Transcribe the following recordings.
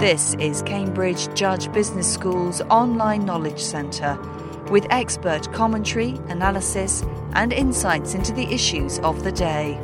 This is Cambridge Judge Business School's online knowledge centre with expert commentary, analysis, and insights into the issues of the day.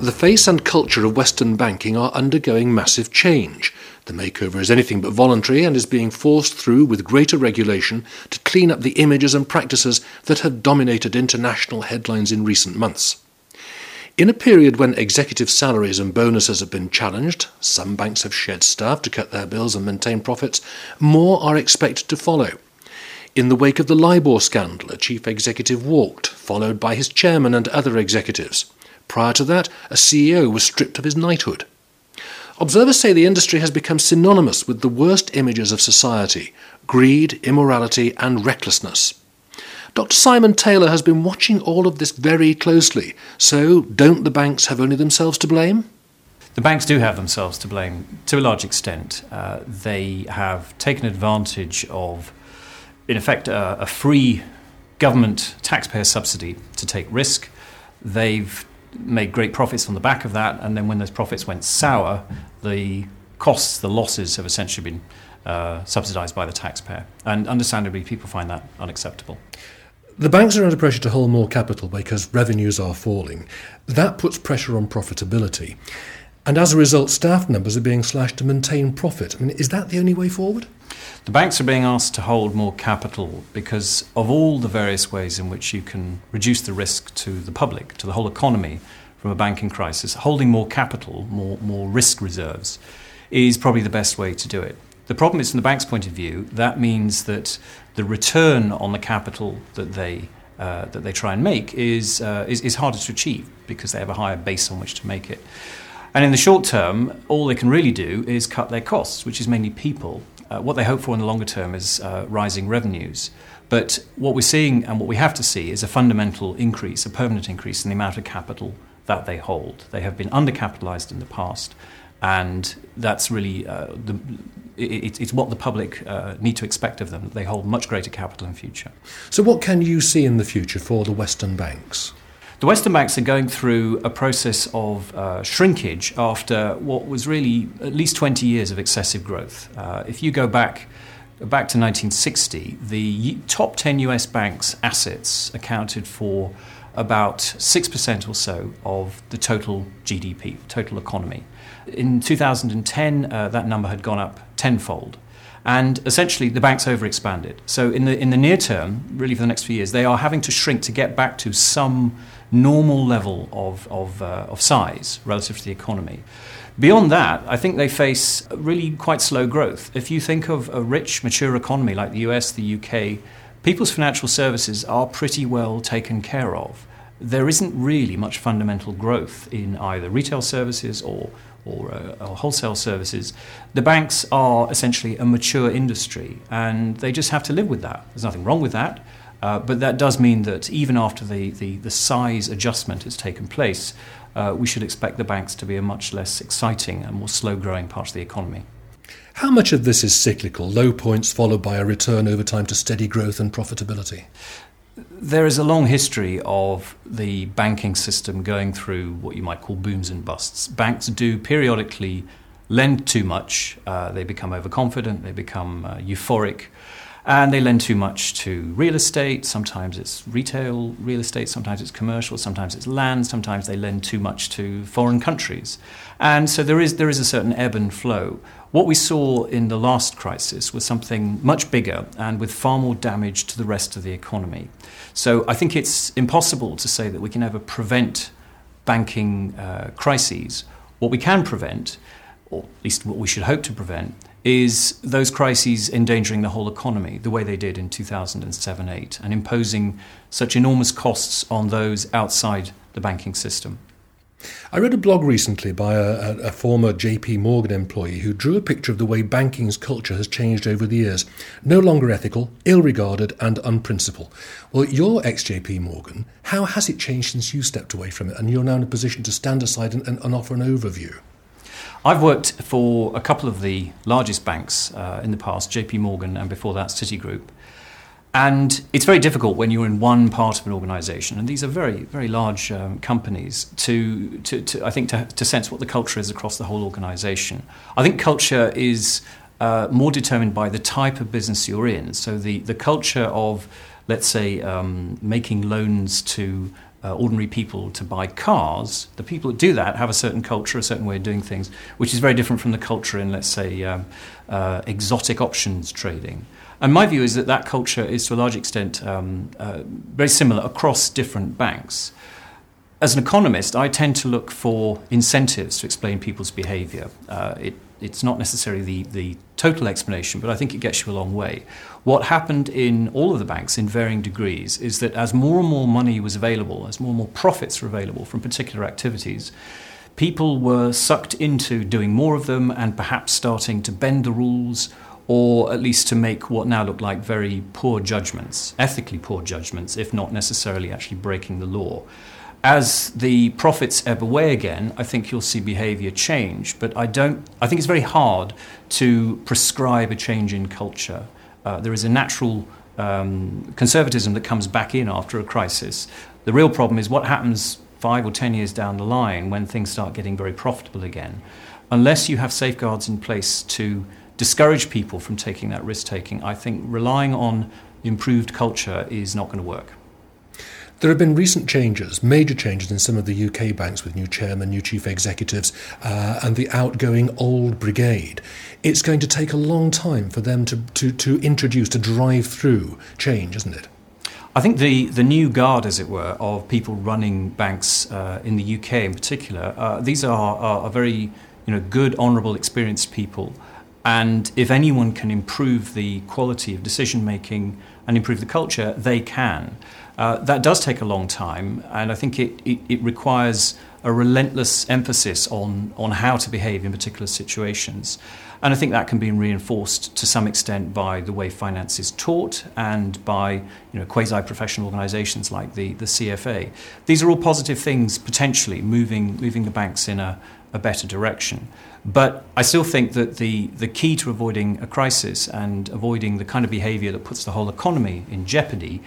The face and culture of Western banking are undergoing massive change. The makeover is anything but voluntary and is being forced through with greater regulation to clean up the images and practices that have dominated international headlines in recent months. In a period when executive salaries and bonuses have been challenged, some banks have shed staff to cut their bills and maintain profits, more are expected to follow. In the wake of the LIBOR scandal, a chief executive walked, followed by his chairman and other executives. Prior to that, a CEO was stripped of his knighthood. Observers say the industry has become synonymous with the worst images of society greed, immorality, and recklessness. Dr. Simon Taylor has been watching all of this very closely. So, don't the banks have only themselves to blame? The banks do have themselves to blame to a large extent. Uh, they have taken advantage of, in effect, uh, a free government taxpayer subsidy to take risk. They've made great profits on the back of that, and then when those profits went sour, the costs, the losses have essentially been uh, subsidised by the taxpayer. And understandably, people find that unacceptable. The banks are under pressure to hold more capital because revenues are falling. That puts pressure on profitability. And as a result, staff numbers are being slashed to maintain profit. I mean, is that the only way forward? The banks are being asked to hold more capital because of all the various ways in which you can reduce the risk to the public, to the whole economy from a banking crisis. Holding more capital, more, more risk reserves, is probably the best way to do it. The problem is, from the bank's point of view, that means that the return on the capital that they uh, that they try and make is, uh, is is harder to achieve because they have a higher base on which to make it. And in the short term, all they can really do is cut their costs, which is mainly people. Uh, what they hope for in the longer term is uh, rising revenues. But what we're seeing and what we have to see is a fundamental increase, a permanent increase in the amount of capital that they hold. They have been undercapitalized in the past, and that's really uh, the, it, it's what the public uh, need to expect of them. They hold much greater capital in future. So, what can you see in the future for the Western banks? The Western banks are going through a process of uh, shrinkage after what was really at least 20 years of excessive growth. Uh, if you go back back to 1960, the top 10 US banks' assets accounted for about 6% or so of the total GDP, total economy. In 2010, uh, that number had gone up tenfold. And essentially, the banks overexpanded. So, in the, in the near term, really for the next few years, they are having to shrink to get back to some normal level of, of, uh, of size relative to the economy. Beyond that, I think they face really quite slow growth. If you think of a rich, mature economy like the US, the UK, people's financial services are pretty well taken care of. There isn't really much fundamental growth in either retail services or, or, uh, or, wholesale services. The banks are essentially a mature industry, and they just have to live with that. There's nothing wrong with that. Uh, but that does mean that even after the, the, the size adjustment has taken place, uh, we should expect the banks to be a much less exciting and more slow growing part of the economy. How much of this is cyclical, low points followed by a return over time to steady growth and profitability? There is a long history of the banking system going through what you might call booms and busts. Banks do periodically lend too much, uh, they become overconfident, they become uh, euphoric, and they lend too much to real estate. Sometimes it's retail real estate, sometimes it's commercial, sometimes it's land, sometimes they lend too much to foreign countries. And so there is, there is a certain ebb and flow. What we saw in the last crisis was something much bigger and with far more damage to the rest of the economy. So I think it's impossible to say that we can ever prevent banking uh, crises. What we can prevent, or at least what we should hope to prevent, is those crises endangering the whole economy the way they did in 2007 8 and imposing such enormous costs on those outside the banking system. I read a blog recently by a, a, former JP Morgan employee who drew a picture of the way banking's culture has changed over the years. No longer ethical, ill regarded, and unprincipled. Well, you're ex JP Morgan. How has it changed since you stepped away from it and you're now in a position to stand aside and, and, and offer an overview? I've worked for a couple of the largest banks uh, in the past, JP Morgan and before that Citigroup. And it's very difficult when you're in one part of an organization, and these are very, very large um, companies, to, to, to, I think, to, to sense what the culture is across the whole organization. I think culture is uh, more determined by the type of business you're in. So the, the culture of, let's say, um, making loans to uh, ordinary people to buy cars, the people that do that have a certain culture, a certain way of doing things, which is very different from the culture in, let's say, um, uh, exotic options trading. And my view is that that culture is to a large extent um, uh, very similar across different banks. As an economist, I tend to look for incentives to explain people's behavior. Uh, it, it's not necessarily the, the total explanation, but I think it gets you a long way. What happened in all of the banks in varying degrees is that as more and more money was available, as more and more profits were available from particular activities, people were sucked into doing more of them and perhaps starting to bend the rules or at least to make what now look like very poor judgments, ethically poor judgments, if not necessarily actually breaking the law. As the profits ebb away again, I think you'll see behavior change. But I don't. I think it's very hard to prescribe a change in culture. Uh, there is a natural um, conservatism that comes back in after a crisis. The real problem is what happens five or ten years down the line when things start getting very profitable again. Unless you have safeguards in place to discourage people from taking that risk taking, I think relying on improved culture is not going to work. There have been recent changes, major changes in some of the UK banks with new chairman, new chief executives, uh, and the outgoing old brigade. It's going to take a long time for them to, to, to introduce, to drive through change, isn't it? I think the, the new guard, as it were, of people running banks uh, in the UK in particular, uh, these are, are, are, very you know, good, honourable, experienced people and if anyone can improve the quality of decision making and improve the culture, they can. Uh, that does take a long time, and I think it, it, it, requires a relentless emphasis on, on how to behave in particular situations. And I think that can be reinforced to some extent by the way finance is taught and by you know, quasi professional organizations like the, the CFA. These are all positive things potentially moving, moving the banks in a, a better direction. But I still think that the, the key to avoiding a crisis and avoiding the kind of behavior that puts the whole economy in jeopardy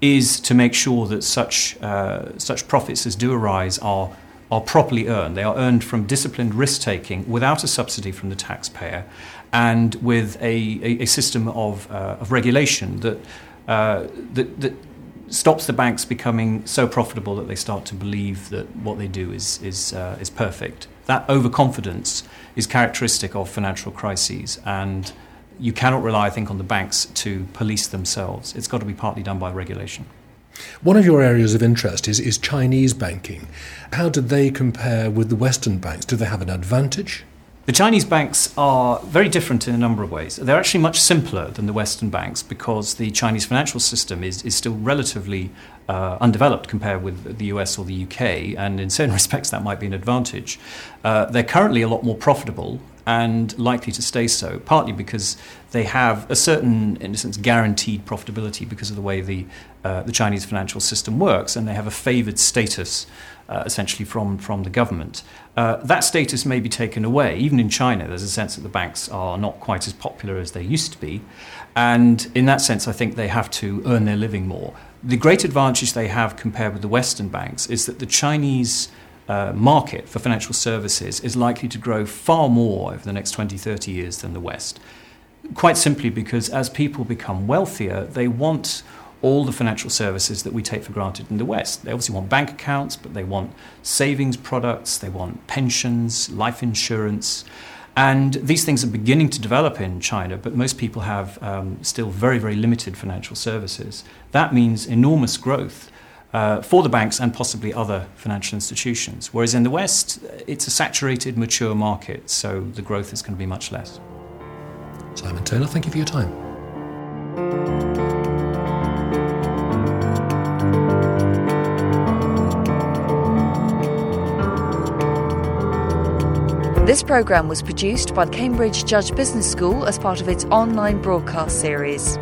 is to make sure that such, uh, such profits as do arise are, are properly earned. They are earned from disciplined risk taking without a subsidy from the taxpayer and with a, a, a system of, uh, of regulation that, uh, that, that stops the banks becoming so profitable that they start to believe that what they do is, is, uh, is perfect. That overconfidence is characteristic of financial crises, and you cannot rely, I think, on the banks to police themselves. It's got to be partly done by regulation. One of your areas of interest is, is Chinese banking. How do they compare with the Western banks? Do they have an advantage? The Chinese banks are very different in a number of ways. They're actually much simpler than the Western banks because the Chinese financial system is, is still relatively uh, undeveloped compared with the US or the UK, and in certain respects that might be an advantage. Uh, they're currently a lot more profitable and likely to stay so, partly because they have a certain, in a sense, guaranteed profitability because of the way the, uh, the Chinese financial system works, and they have a favored status uh, essentially from, from the government. Uh, that status may be taken away. Even in China, there's a sense that the banks are not quite as popular as they used to be. And in that sense, I think they have to earn their living more. The great advantage they have compared with the Western banks is that the Chinese uh, market for financial services is likely to grow far more over the next 20, 30 years than the West. Quite simply because as people become wealthier, they want all the financial services that we take for granted in the West. They obviously want bank accounts, but they want savings products, they want pensions, life insurance. And these things are beginning to develop in China, but most people have um, still very, very limited financial services. That means enormous growth uh, for the banks and possibly other financial institutions. Whereas in the West, it's a saturated, mature market, so the growth is going to be much less. Simon Taylor, thank you for your time. This programme was produced by Cambridge Judge Business School as part of its online broadcast series.